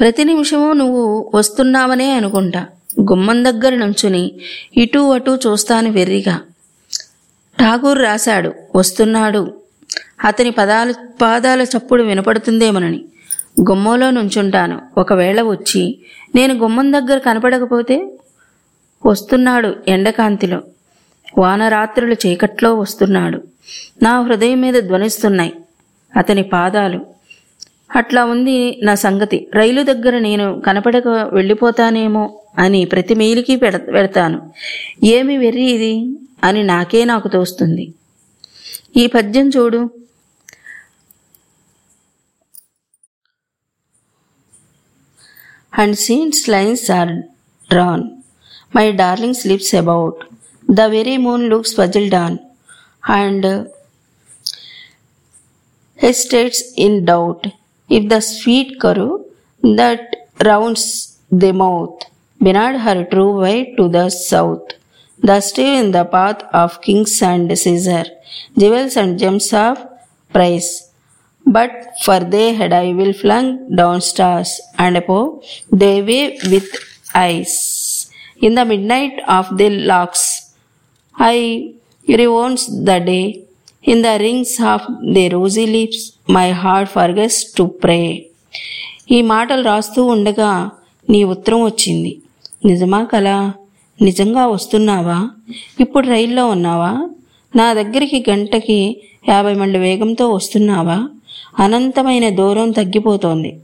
ప్రతి నిమిషము నువ్వు వస్తున్నావనే అనుకుంటా. గుమ్మం దగ్గర నుంచుని ఇటు అటు చూస్తాను వెర్రిగా. ఠాగూర్ రాశాడు వస్తున్నాడు. అతని పదాలు పాదాల చప్పుడు వినపడుతుందేమోనని. గుమ్మంలో నుంచుంటాను. ఒకవేళ వచ్చి నేను గుమ్మం దగ్గర కనపడకపోతే? వస్తున్నాడు ఎండకాంతిలో. వానరాత్రులు చీకట్లో వస్తున్నాడు. నా హృదయం మీద ధ్వనిస్తున్నాయి. అతని పాదాలు అట్లా ఉంది నా సంగతి. రైలు దగ్గర నేను కనపడక వెళ్ళిపోతానేమో అని ప్రతి మెయిల్కి పెడ పెడతాను. ఏమి వెర్రి ఇది? అని నాకే నాకు తోస్తుంది. ఈ పద్యం చూడు. And scenes lines are drawn my darling slips about the very moon looks puzzle dawn and hesitates in doubt If the sweet curve that rounds the mouth benigned her true way to the south, the still in the path of kings and Caesar, jewels and gems of price. But for they had I will flung down stars and above they wave with eyes. In the midnight of the locks, I rewounds the day. In the rings of the rosy lips, my heart forgets to pray. ఈ మాటలు రాస్తూ ఉండగా నీ ఉత్తరం వచ్చింది. నిజమా కలా? నిజంగా వస్తున్నావా? ఇప్పుడు రైల్లో ఉన్నావా? నా దగ్గరికి గంటకి యాభై మైళ్ళ వేగంతో వస్తున్నావా? అనంతమైన దూరం తగ్గిపోతోంది.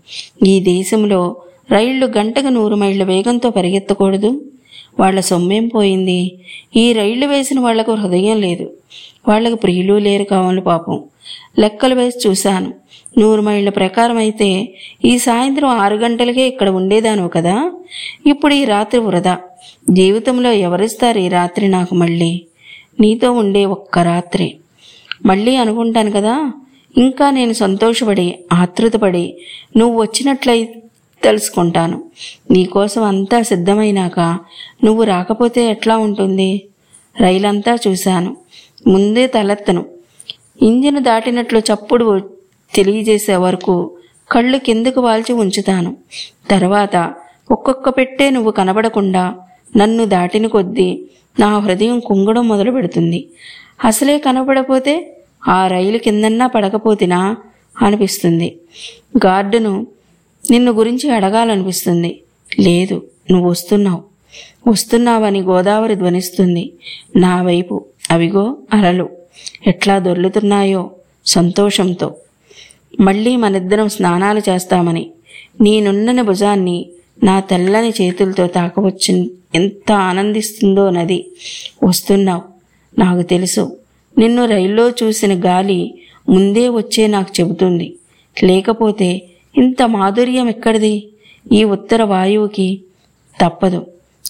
ఈ దేశంలో రైళ్ళు గంటకు నూరు మైళ్ళ వేగంతో పరిగెత్తకూడదు. వాళ్ళ సొమ్మేం పోయింది? ఈ రైళ్ళు వేసిన వాళ్ళకు హృదయం లేదు. వాళ్ళకు ప్రియులు లేరు కావాలి పాపం. లెక్కలు వేసి చూశాను. నూరు మైళ్ళ ప్రకారం అయితే ఈ సాయంత్రం ఆరు గంటలకే ఇక్కడ ఉండేదాను కదా? ఇప్పుడు ఈ రాత్రి వృధా. జీవితంలో ఎవరిస్తారు ఈ రాత్రి నాకు మళ్ళీ? నీతో ఉండే ఒక్క రాత్రి. మళ్ళీ అనుకుంటాను కదా? ఇంకా నేను సంతోషపడి ఆతృతపడి నువ్వు వచ్చినట్లయి తెలుసుకుంటాను. నీకోసం అంతా సిద్ధమైనాక నువ్వు రాకపోతే ఎట్లా ఉంటుంది? రైలంతా చూశాను. ముందే తలెత్తను. ఇంజిన్ దాటినట్లు చప్పుడు తెలియజేసే వరకు కళ్ళు కిందకు వాల్చి ఉంచుతాను. తర్వాత ఒక్కొక్క పెట్టే నువ్వు కనబడకుండా నన్ను దాటిన కొద్దీ నా హృదయం కుంగడం మొదలు పెడుతుంది. అసలే కనబడపోతే ఆ రైలు కిందన్నా పడకపోతినా అనిపిస్తుంది. గార్డును నిన్ను గురించి అడగాలనిపిస్తుంది. లేదు నువ్వు వస్తున్నావు. వస్తున్నావని గోదావరి ధ్వనిస్తుంది. నా వైపు అవిగో అలలు. ఎట్లా దొర్లుతున్నాయో సంతోషంతో. మళ్ళీ మనిద్దరం స్నానాలు చేస్తామని. నేనున్నని భుజాన్ని నా తెల్లని చేతులతో తాకవచ్చు ఎంత ఆనందిస్తుందో నది. వస్తున్నావు నాకు తెలుసు. నిన్ను రైల్లో చూసిన గాలి ముందే వచ్చే నాకు చెబుతుంది. లేకపోతే ఇంత మాధుర్యం ఎక్కడిది? ఈ ఉత్తర వాయువుకి తప్పదు.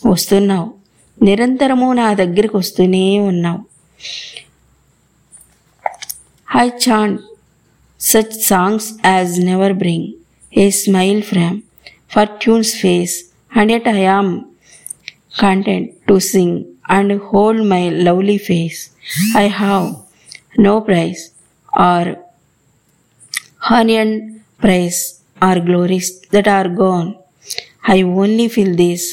వస్తున్నావు. నిరంతరము నా దగ్గరికి వస్తూనే ఉన్నావు. I chant such songs as never bring a smile from fortune's face and yet I am content to sing and hold my lovely face I have no price or honey and praise or glories that are gone. I only fill these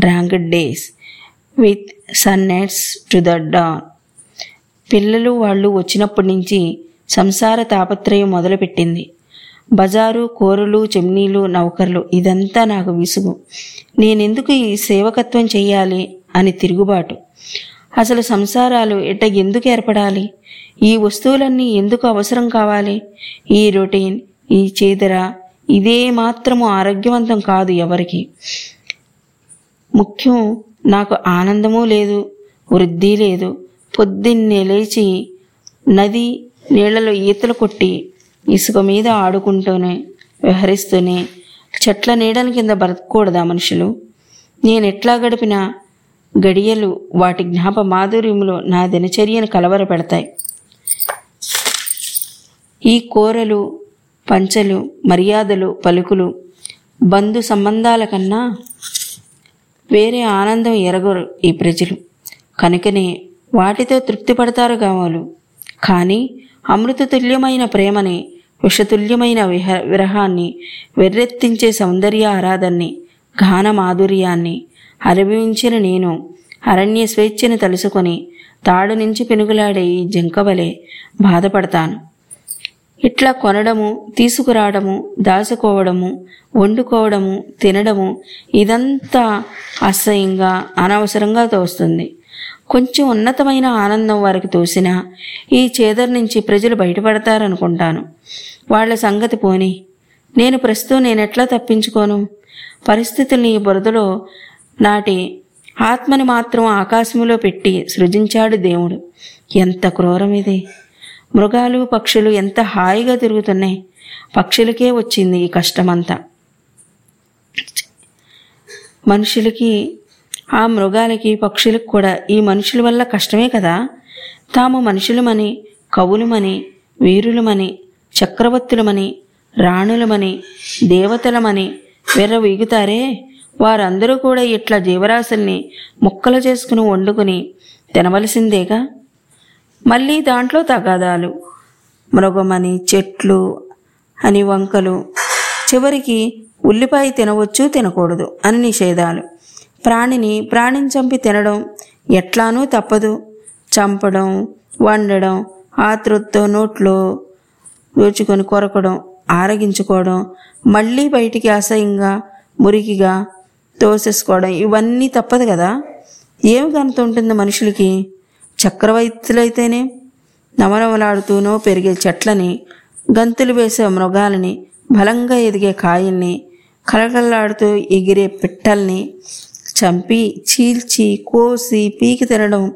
drunkard days with sunnets to the dawn. పిల్లలు వాళ్ళు వచ్చినప్పటి నుంచి సంసార తాపత్రయం మొదలుపెట్టింది. బజారు కూరలు చెమ్నీలు నౌకర్లు ఇదంతా నాకు విసుగు. నేనెందుకు ఈ సేవకత్వం చెయ్యాలి అని తిరుగుబాటు? అసలు సంసారాలు ఇట్ట ఎందుకు ఏర్పడాలి? ఈ వస్తువులన్నీ ఎందుకు అవసరం కావాలి? ఈ రొటీన్ ఈ చేదర ఇదే మాత్రము ఆరోగ్యవంతం కాదు ఎవరికి. ముఖ్యం నాకు ఆనందము లేదు వృద్ధి లేదు. పొద్దున్నే లేచి నది నీళ్ళలో ఈతలు కొట్టి ఇసుక మీద ఆడుకుంటూనే వ్యవహరిస్తూనే చెట్ల నీడల కింద బ్రతకూడదా మనుషులు? నేను ఎట్లా గడిపిన గడియలు వాటి జ్ఞాప మాధుర్యములో నా దినచర్యను కలవర పెడతాయి ఈ కోరలు పంచలు మర్యాదలు పలుకులు బంధు సంబంధాల కన్నా వేరే ఆనందం ఎరగరు ఈ ప్రజలు. కనుకనే వాటితో తృప్తి పడతారు కావాలు కానీ అమృత తుల్యమైన ప్రేమని విషతుల్యమైన విహ విరహాన్ని వెర్రెత్తించే సౌందర్య ఆరాధన్ని గాన మాధుర్యాన్ని అనుభవించిన నేను అరణ్య స్వేచ్ఛను తలుసుకొని తాడు నుంచి పెనుగులాడే ఈ జింకవలే బాధపడతాను. ఇట్లా కొనడము తీసుకురావడము దాచుకోవడము వండుకోవడము తినడము ఇదంతా అసహ్యంగా అనవసరంగా తోస్తుంది. కొంచెం ఉన్నతమైన ఆనందం వారికి తోసినా ఈ చేదర్ నుంచి ప్రజలు బయటపడతారనుకుంటాను. వాళ్ళ సంగతి పోని. నేను ప్రస్తుతం నేనెట్లా తప్పించుకోను? పరిస్థితుల్ని ఈ బురదలో నాటి ఆత్మని మాత్రం ఆకాశంలో పెట్టి సృజించాడు దేవుడు. ఎంత క్రూరం ఇది మృగాలు పక్షులు ఎంత హాయిగా తిరుగుతున్నాయి. పక్షులకే వచ్చింది ఈ కష్టమంతా. మనుషులకి ఆ మృగాలకి పక్షులకు కూడా ఈ మనుషుల వల్ల కష్టమే కదా. తాము మనుషులమని కవులమని వీరులమని చక్రవర్తులమని రాణులమని దేవతలమని వీగుతారే? వారందరూ కూడా ఇట్లా జీవరాశుల్ని ముక్కలు చేసుకుని వండుకుని తినవలసిందేగా? మళ్ళీ దాంట్లో తగాదాలు మృగమని చెట్లు అని వంకలు. చివరికి ఉల్లిపాయ తినవచ్చు తినకూడదు అని నిషేధాలు. ప్రాణిని ప్రాణిని చంపి తినడం ఎట్లానూ తప్పదు. చంపడం వండడం ఆతృతతో నోట్లో దోచుకొని కొరకడం ఆరగించుకోవడం మళ్ళీ బయటికి అసహ్యంగా మురికిగా తోసేసుకోవడం ఇవన్నీ తప్పదు కదా. ఏమి కనుతుంటుంది మనుషులకి? చక్రవర్తులైతేనే నవనవలాడుతూనో పెరిగే చెట్లని గంతులు వేసే మృగాలని బలంగా ఎదిగే కాయల్ని కలకల్లాడుతూ ఎగిరే పిట్టల్ని చంపి చీల్చి కోసి పీకి తినడం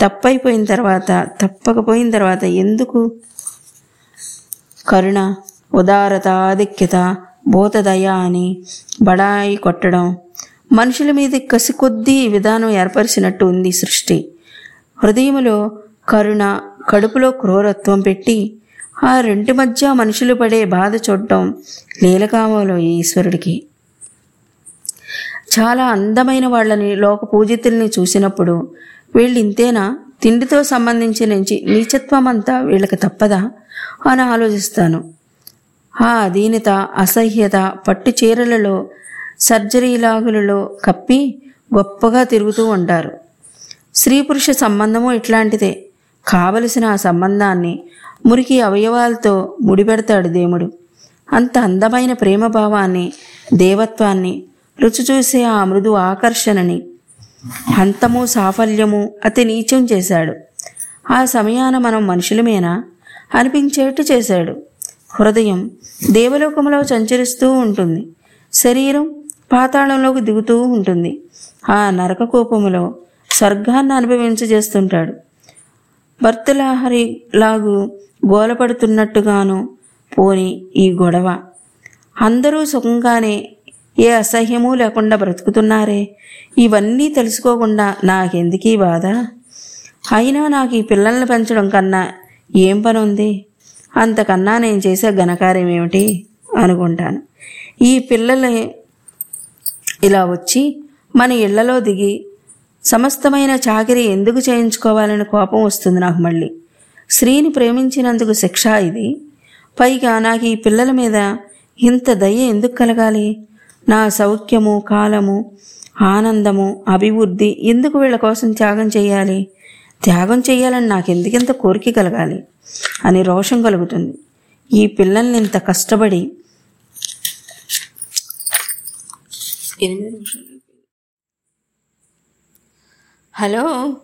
తప్పైపోయిన తర్వాత తప్పకపోయిన తర్వాత ఎందుకు? కరుణ ఉదారత ఆధిక్యత భూతదయ అని బడాయి కొట్టడం మనుషుల మీద కసి కొద్దీ విధానం ఏర్పరిచినట్టు ఉంది సృష్టి. హృదయములో కరుణ కడుపులో క్రూరత్వం పెట్టి ఆ రెంటి మధ్య మనుషులు పడే బాధ చూడటం లీలకామలో ఈశ్వరుడికి. చాలా అందమైన వాళ్ళని లోక పూజితుల్ని చూసినప్పుడు వీళ్ళు ఇంతేనా తిండితో సంబంధించి నుంచి నీచత్వం అంతా వీళ్ళకి తప్పదా? అని ఆలోచిస్తాను. ఆ అధీనత అసహ్యత పట్టు చీరలలో సర్జరీ లాగులలో కప్పి గొప్పగా తిరుగుతూ ఉంటారు. స్త్రీ పురుష సంబంధము ఇట్లాంటిదే. కావలసిన ఆ సంబంధాన్ని మురికి అవయవాలతో ముడిపెడతాడు దేవుడు. అంత అందమైన ప్రేమ భావాన్ని దేవత్వాన్ని రుచి చూసే ఆ మృదు ఆకర్షణని హంతము సాఫల్యము అతి నీచం చేశాడు. ఆ సమయాన మనం మనుషులమేనా? అనిపించేట్టు చేశాడు. హృదయం దేవలోకంలో సంచరిస్తూ ఉంటుంది. శరీరం పాతాళంలోకి దిగుతూ ఉంటుంది. ఆ నరక కోపములో స్వర్గాన్ని అనుభవించజేస్తుంటాడు. భర్తలాహరి లాగు గోలపడుతున్నట్టుగాను పోని ఈ గొడవ. అందరూ సుఖంగానే ఏ అసహ్యమూ లేకుండా బ్రతుకుతున్నారే? ఇవన్నీ తెలుసుకోకుండా నాకెందుకీ బాధ? అయినా నాకు ఈ పిల్లల్ని పెంచడం కన్నా ఏం పని ఉంది అంతకన్నా నేను చేసే ఘనకార్యం ఏమిటి? అనుకుంటాను. ఈ పిల్లలే ఇలా వచ్చి మన ఇళ్ళలో దిగి సమస్తమైన చాకిరి ఎందుకు చేయించుకోవాలని కోపం వస్తుంది నాకు మళ్ళీ. స్త్రీని ప్రేమించినందుకు శిక్ష ఇది. పైగా నాకు ఈ పిల్లల మీద ఇంత దయ ఎందుకు కలగాలి? నా సౌఖ్యము కాలము ఆనందము అభివృద్ధి ఎందుకు వీళ్ళ కోసం త్యాగం చేయాలి? త్యాగం చేయాలని నాకు ఎందుకింత కోరిక కలగాలి? అని రోషం కలుగుతుంది. ఈ పిల్లల్ని ఇంత కష్టపడి ఎనిమిది నిమిషాలు. హలో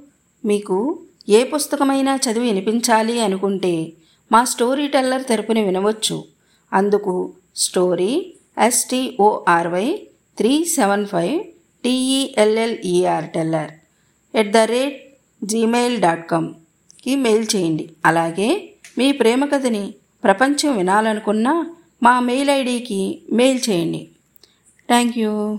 మీకు ఏ పుస్తకమైనా చదివి వినిపించాలి అనుకుంటే మా స్టోరీ టెల్లర్ తెరపుని వినవచ్చు. అందుకు story S T O R Y three seven five T E L L E R teller at the rate Gmail dot కామ్కి mail చేయండి. అలాగే మీ ప్రేమ కథని ప్రపంచం వినాలనుకున్న మా మెయిల్ ఐడికి మెయిల్ చేయండి. Thank you.